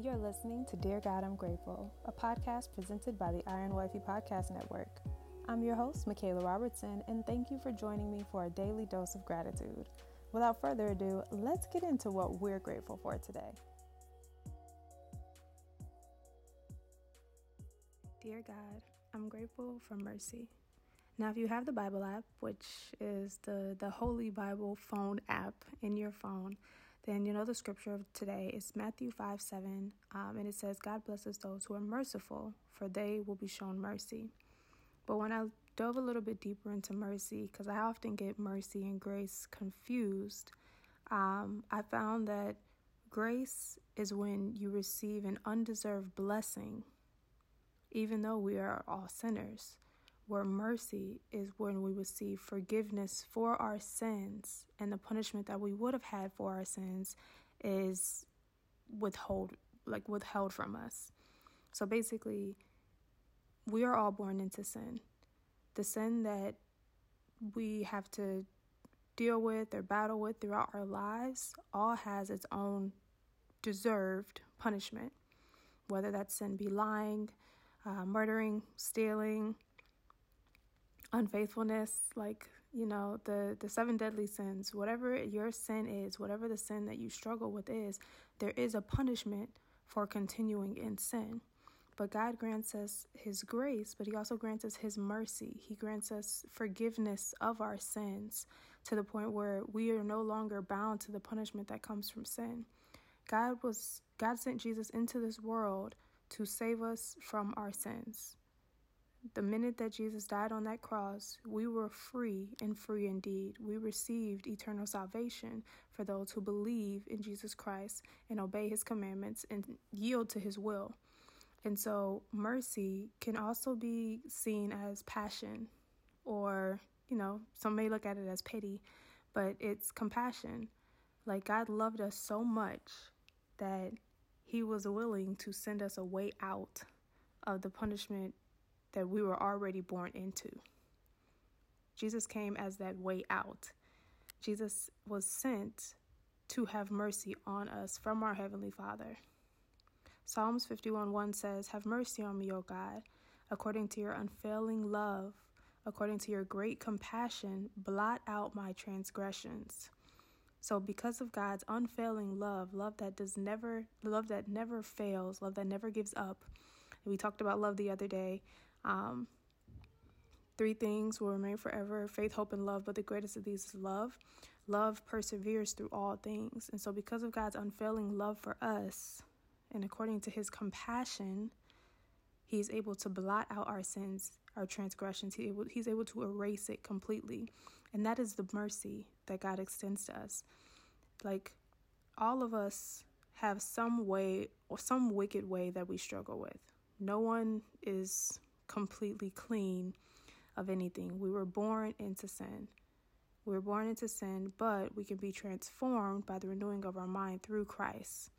You're listening to Dear God, I'm Grateful, a podcast presented by the Iron Wifey Podcast Network. I'm your host, Michaela Robertson, and thank you for joining me for a daily dose of gratitude. Without further ado, let's get into what we're grateful for today. Dear God, I'm grateful for mercy. Now, if you have the Bible app, which is the, the Holy Bible phone app in your phone, then you know the scripture of today is Matthew 5 7, um, and it says, God blesses those who are merciful, for they will be shown mercy. But when I dove a little bit deeper into mercy, because I often get mercy and grace confused, um, I found that grace is when you receive an undeserved blessing, even though we are all sinners where mercy is when we receive forgiveness for our sins and the punishment that we would have had for our sins is withhold like withheld from us. So basically we are all born into sin. The sin that we have to deal with or battle with throughout our lives all has its own deserved punishment. Whether that sin be lying, uh, murdering, stealing, unfaithfulness like you know the the seven deadly sins whatever your sin is whatever the sin that you struggle with is there is a punishment for continuing in sin. But God grants us his grace but he also grants us his mercy. He grants us forgiveness of our sins to the point where we are no longer bound to the punishment that comes from sin. God was God sent Jesus into this world to save us from our sins the minute that Jesus died on that cross, we were free and free indeed. We received eternal salvation for those who believe in Jesus Christ and obey his commandments and yield to his will. And so, mercy can also be seen as passion, or, you know, some may look at it as pity, but it's compassion. Like, God loved us so much that he was willing to send us a way out of the punishment that we were already born into. Jesus came as that way out. Jesus was sent to have mercy on us from our Heavenly Father. Psalms 51 1 says, Have mercy on me, O God, according to your unfailing love, according to your great compassion, blot out my transgressions. So because of God's unfailing love, love that does never love that never fails, love that never gives up. we talked about love the other day. Um, three things will remain forever faith, hope, and love, but the greatest of these is love. Love perseveres through all things. And so, because of God's unfailing love for us, and according to his compassion, he is able to blot out our sins, our transgressions. He able, he's able to erase it completely. And that is the mercy that God extends to us. Like, all of us have some way or some wicked way that we struggle with. No one is completely clean of anything. We were born into sin. We were born into sin, but we can be transformed by the renewing of our mind through Christ.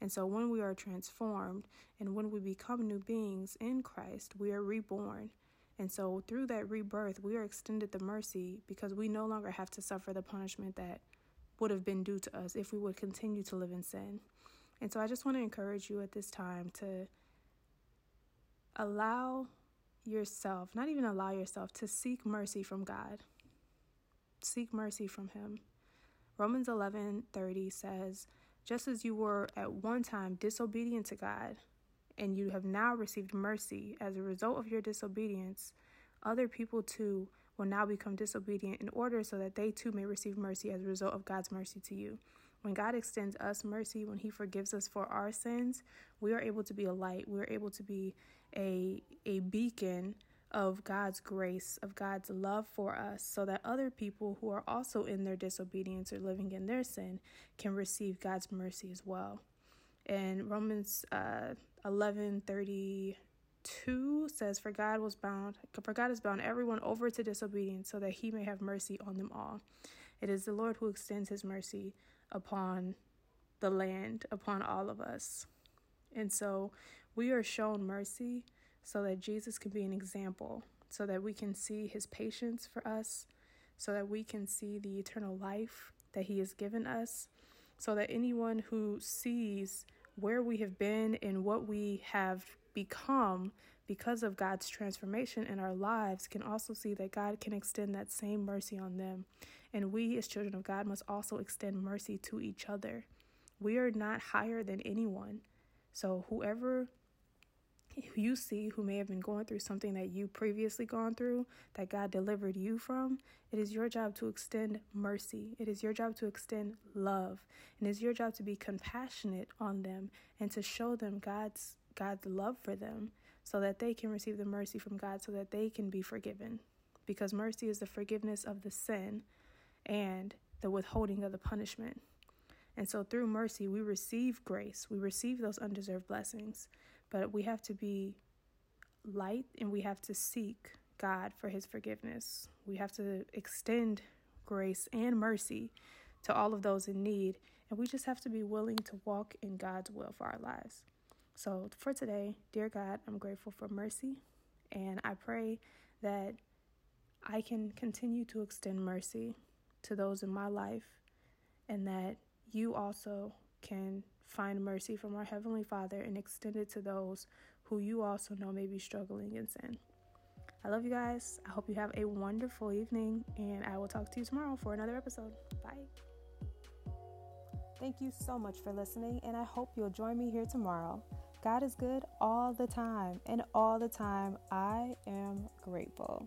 And so when we are transformed and when we become new beings in Christ, we are reborn. And so through that rebirth, we are extended the mercy because we no longer have to suffer the punishment that would have been due to us if we would continue to live in sin. And so I just want to encourage you at this time to allow yourself, not even allow yourself to seek mercy from God. Seek mercy from him. Romans 11:30 says, "Just as you were at one time disobedient to God, and you have now received mercy as a result of your disobedience, other people too will now become disobedient in order so that they too may receive mercy as a result of God's mercy to you." When God extends us mercy, when He forgives us for our sins, we are able to be a light. We're able to be a, a beacon of God's grace, of God's love for us, so that other people who are also in their disobedience or living in their sin can receive God's mercy as well. And Romans uh, 11 32 says, For God was bound, for God has bound everyone over to disobedience, so that he may have mercy on them all. It is the Lord who extends his mercy upon the land, upon all of us. And so we are shown mercy so that Jesus can be an example, so that we can see his patience for us, so that we can see the eternal life that he has given us, so that anyone who sees where we have been and what we have become because of God's transformation in our lives can also see that God can extend that same mercy on them. And we, as children of God, must also extend mercy to each other. We are not higher than anyone. So, whoever you see who may have been going through something that you previously gone through that God delivered you from, it is your job to extend mercy. It is your job to extend love. And it is your job to be compassionate on them and to show them God's God's love for them so that they can receive the mercy from God so that they can be forgiven. Because mercy is the forgiveness of the sin and the withholding of the punishment. And so through mercy, we receive grace, we receive those undeserved blessings, but we have to be light and we have to seek God for his forgiveness. We have to extend grace and mercy to all of those in need, and we just have to be willing to walk in God's will for our lives. So, for today, dear God, I'm grateful for mercy, and I pray that I can continue to extend mercy to those in my life, and that you also can find mercy from our Heavenly Father and extend it to those who you also know may be struggling in sin. I love you guys. I hope you have a wonderful evening, and I will talk to you tomorrow for another episode. Bye. Thank you so much for listening, and I hope you'll join me here tomorrow. God is good all the time, and all the time I am grateful.